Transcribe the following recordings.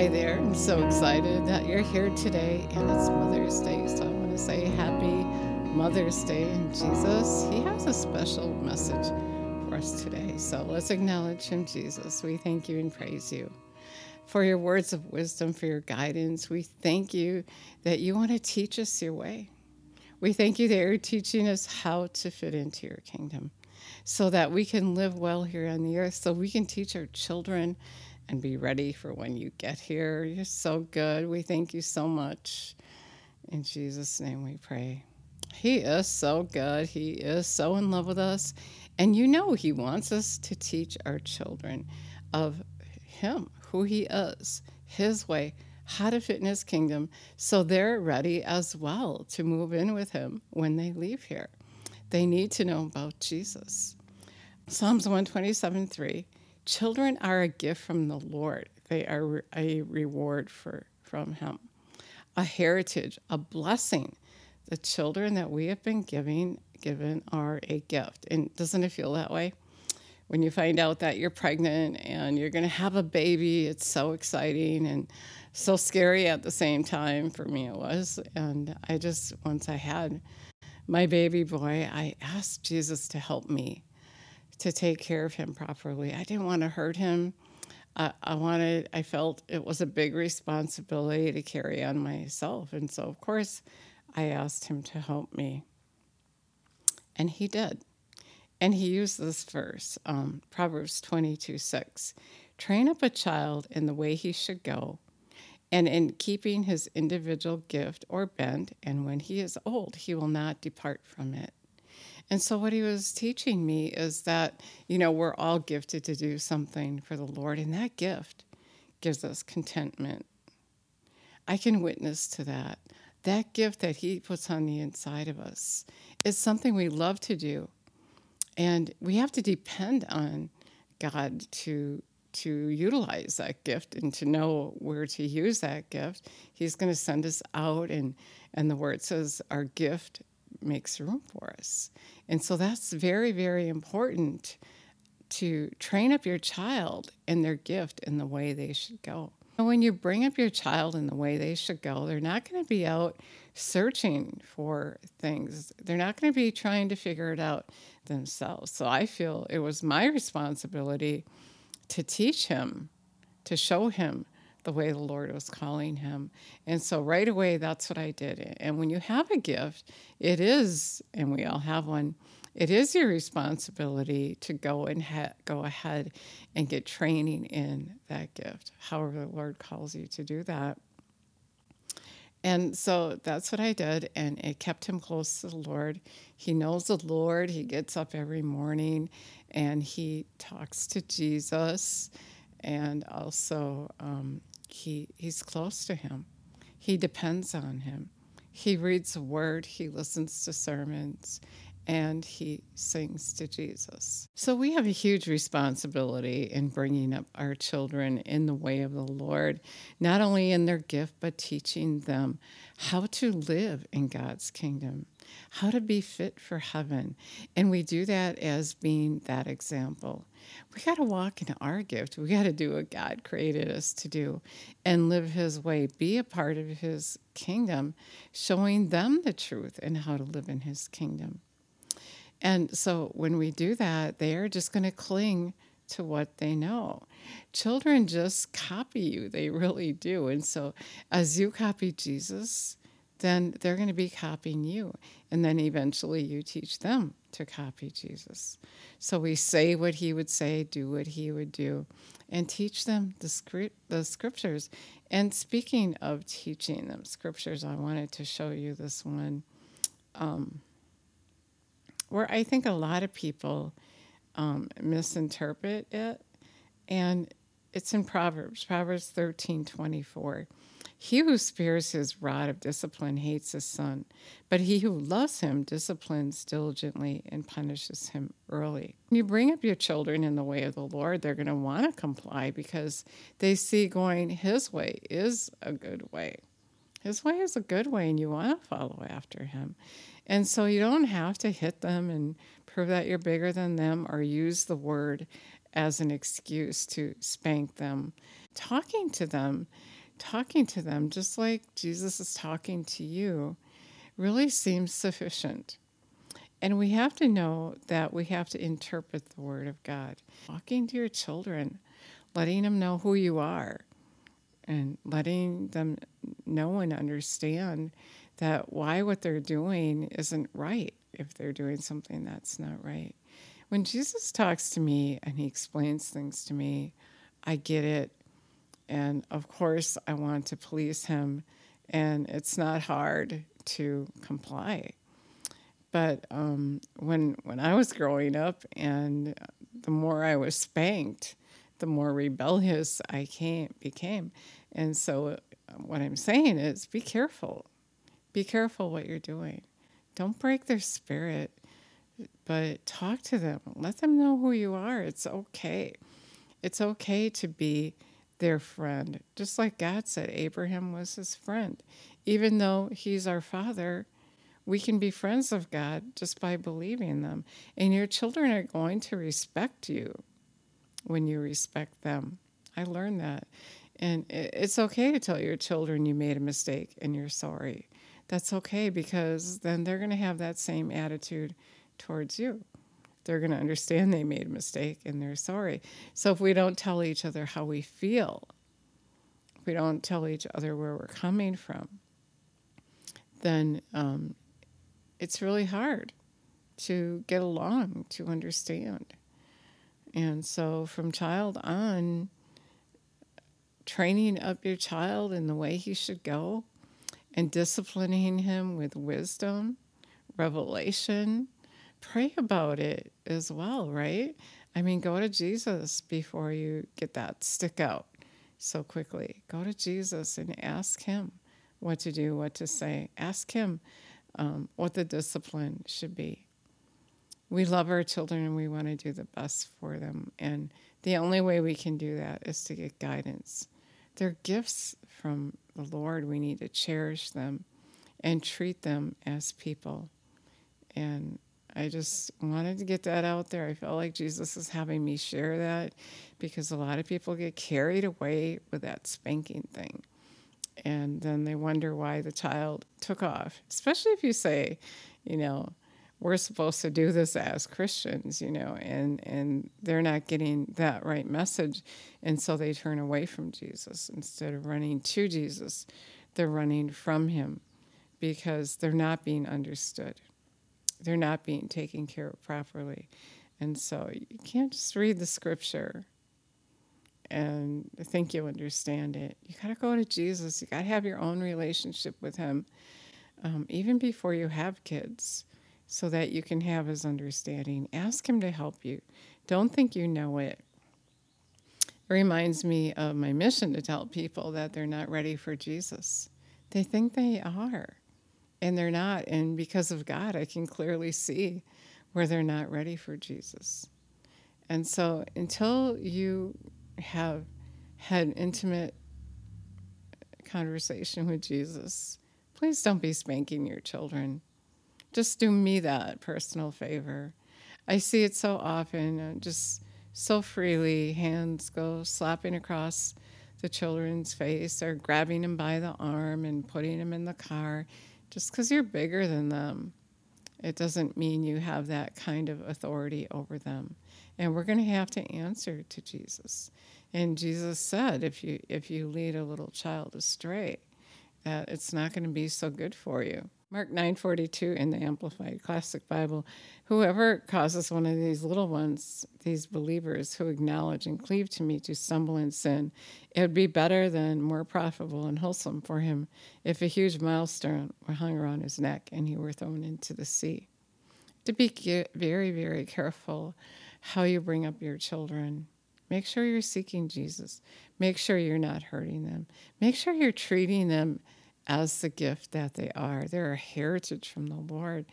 Hi there. I'm so excited that you're here today, and it's Mother's Day. So I want to say happy Mother's Day. And Jesus, He has a special message for us today. So let's acknowledge Him, Jesus. We thank you and praise you for your words of wisdom, for your guidance. We thank you that you want to teach us your way. We thank you that you're teaching us how to fit into your kingdom so that we can live well here on the earth, so we can teach our children and be ready for when you get here. You're so good. We thank you so much. In Jesus' name we pray. He is so good. He is so in love with us. And you know, He wants us to teach our children of Him, who He is, His way, how to fit in His kingdom, so they're ready as well to move in with Him when they leave here. They need to know about Jesus. Psalms 127 3 Children are a gift from the Lord, they are a reward for, from Him, a heritage, a blessing. The children that we have been giving, given are a gift. And doesn't it feel that way? When you find out that you're pregnant and you're going to have a baby, it's so exciting and so scary at the same time. For me, it was. And I just, once I had my baby boy, I asked Jesus to help me to take care of him properly. I didn't want to hurt him. I, I wanted, I felt it was a big responsibility to carry on myself. And so, of course, I asked him to help me. And he did. And he used this verse, um, Proverbs 22 6. Train up a child in the way he should go, and in keeping his individual gift or bent, and when he is old, he will not depart from it. And so, what he was teaching me is that, you know, we're all gifted to do something for the Lord, and that gift gives us contentment. I can witness to that. That gift that he puts on the inside of us is something we love to do. And we have to depend on God to to utilize that gift and to know where to use that gift. He's going to send us out and and the word says our gift makes room for us. And so that's very, very important to train up your child in their gift in the way they should go. When you bring up your child in the way they should go, they're not going to be out searching for things. They're not going to be trying to figure it out themselves. So I feel it was my responsibility to teach him, to show him the way the Lord was calling him. And so right away, that's what I did. And when you have a gift, it is, and we all have one, it is your responsibility to go and ha- go ahead and get training in that gift, however the Lord calls you to do that. And so that's what I did, and it kept him close to the Lord. He knows the Lord. He gets up every morning and he talks to Jesus and also um, he he's close to him. He depends on him. He reads the word, he listens to sermons, and he sings to Jesus. So we have a huge responsibility in bringing up our children in the way of the Lord, not only in their gift, but teaching them how to live in God's kingdom, how to be fit for heaven. And we do that as being that example we got to walk in our gift. We got to do what God created us to do and live His way, be a part of His kingdom, showing them the truth and how to live in His kingdom. And so when we do that, they are just going to cling to what they know. Children just copy you, they really do. And so as you copy Jesus, then they're going to be copying you. And then eventually you teach them to copy Jesus. So we say what he would say, do what he would do, and teach them the, script, the scriptures. And speaking of teaching them scriptures, I wanted to show you this one um, where I think a lot of people um, misinterpret it. And it's in Proverbs, Proverbs 13 24. He who spares his rod of discipline hates his son, but he who loves him disciplines diligently and punishes him early. When you bring up your children in the way of the Lord, they're going to want to comply because they see going his way is a good way. His way is a good way, and you want to follow after him. And so you don't have to hit them and prove that you're bigger than them or use the word as an excuse to spank them. Talking to them talking to them, just like Jesus is talking to you, really seems sufficient. And we have to know that we have to interpret the Word of God. Talking to your children, letting them know who you are, and letting them know and understand that why what they're doing isn't right if they're doing something that's not right. When Jesus talks to me and he explains things to me, I get it. And of course, I want to please him. And it's not hard to comply. But um, when when I was growing up, and the more I was spanked, the more rebellious I came became. And so, uh, what I'm saying is, be careful. Be careful what you're doing. Don't break their spirit, but talk to them. Let them know who you are. It's okay. It's okay to be their friend. Just like God said, Abraham was his friend. Even though he's our father, we can be friends of God just by believing them. And your children are going to respect you when you respect them. I learned that. And it's okay to tell your children you made a mistake and you're sorry. That's okay because then they're going to have that same attitude towards you. They're going to understand they made a mistake and they're sorry. So if we don't tell each other how we feel, if we don't tell each other where we're coming from, then um, it's really hard to get along, to understand. And so from child on, training up your child in the way he should go and disciplining him with wisdom, revelation, pray about it as well, right? I mean, go to Jesus before you get that stick out so quickly. Go to Jesus and ask him what to do, what to say. Ask him um, what the discipline should be. We love our children and we want to do the best for them. And the only way we can do that is to get guidance. They're gifts from the Lord. We need to cherish them and treat them as people. And I just wanted to get that out there. I felt like Jesus is having me share that because a lot of people get carried away with that spanking thing. And then they wonder why the child took off, especially if you say, you know, we're supposed to do this as Christians, you know, and, and they're not getting that right message. And so they turn away from Jesus. Instead of running to Jesus, they're running from him because they're not being understood. They're not being taken care of properly. And so you can't just read the scripture and think you understand it. You got to go to Jesus. You got to have your own relationship with him, um, even before you have kids so that you can have his understanding. Ask him to help you. Don't think you know it. It reminds me of my mission to tell people that they're not ready for Jesus. They think they are, and they're not. And because of God, I can clearly see where they're not ready for Jesus. And so until you have had intimate conversation with Jesus, please don't be spanking your children just do me that personal favor. I see it so often, uh, just so freely. Hands go slapping across the children's face or grabbing them by the arm and putting them in the car just because you're bigger than them. It doesn't mean you have that kind of authority over them. And we're going to have to answer to Jesus. And Jesus said, if you if you lead a little child astray, that it's not going to be so good for you. Mark 9:42 in the Amplified Classic Bible, whoever causes one of these little ones, these believers who acknowledge and cleave to me to stumble in sin, it would be better than more profitable and wholesome for him if a huge milestone were hung around his neck and he were thrown into the sea. To be very, very careful how you bring up your children. Make sure you're seeking Jesus. Make sure you're not hurting them. Make sure you're treating them as the gift that they are. They're a heritage from the Lord.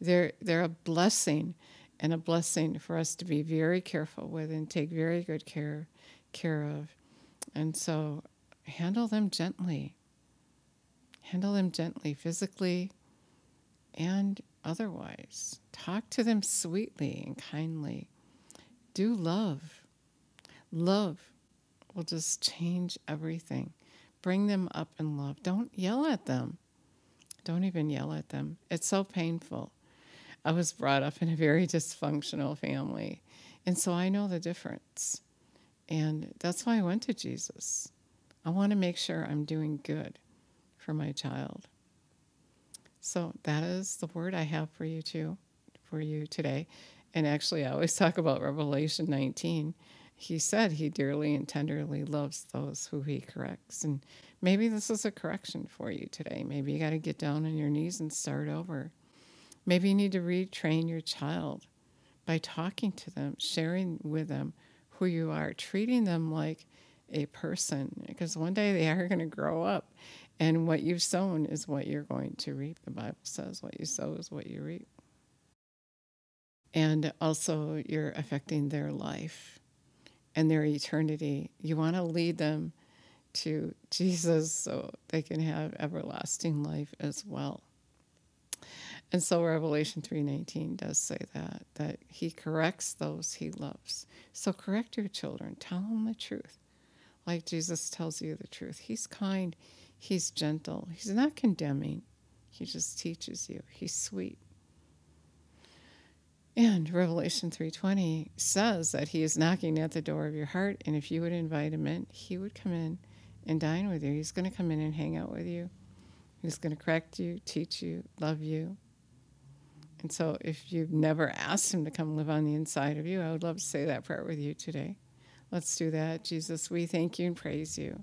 They're they're a blessing and a blessing for us to be very careful with and take very good care care of. And so handle them gently. Handle them gently physically and otherwise. Talk to them sweetly and kindly. Do love. Love will just change everything Bring them up in love. Don't yell at them. Don't even yell at them. It's so painful. I was brought up in a very dysfunctional family, and so I know the difference. And that's why I went to Jesus. I want to make sure I'm doing good for my child. So that is the word I have for you too, for you today. And actually, I always talk about Revelation 19. He said he dearly and tenderly loves those who he corrects. And maybe this is a correction for you today. Maybe you got to get down on your knees and start over. Maybe you need to retrain your child by talking to them, sharing with them who you are, treating them like a person, because one day they are going to grow up. And what you've sown is what you're going to reap. The Bible says what you sow is what you reap and also you're affecting their life and their eternity. You want to lead them to Jesus so they can have everlasting life as well. And so Revelation 3:19 does say that that he corrects those he loves. So correct your children, tell them the truth. Like Jesus tells you the truth. He's kind, he's gentle. He's not condemning. He just teaches you. He's sweet. And Revelation 3:20 says that he is knocking at the door of your heart and if you would invite him in, he would come in and dine with you. He's going to come in and hang out with you. He's going to correct you, teach you, love you. And so if you've never asked him to come live on the inside of you, I would love to say that prayer with you today. Let's do that. Jesus, we thank you and praise you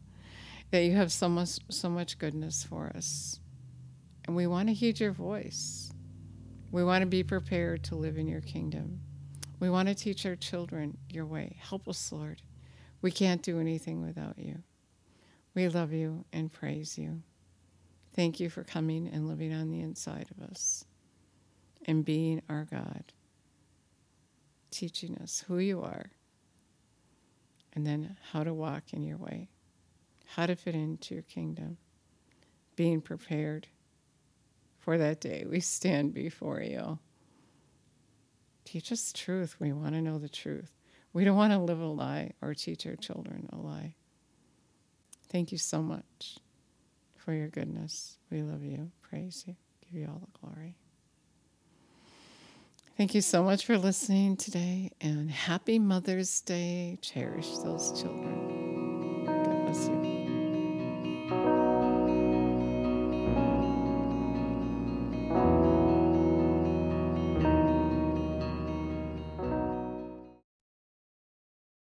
that you have so much so much goodness for us. And we want to heed your voice. We want to be prepared to live in your kingdom. We want to teach our children your way. Help us, Lord. We can't do anything without you. We love you and praise you. Thank you for coming and living on the inside of us and being our God, teaching us who you are and then how to walk in your way, how to fit into your kingdom, being prepared for that day we stand before you. Teach us truth. We want to know the truth. We don't want to live a lie or teach our children a lie. Thank you so much for your goodness. We love you, praise you, give you all the glory. Thank you so much for listening today and happy Mother's Day. Cherish those children. God bless you.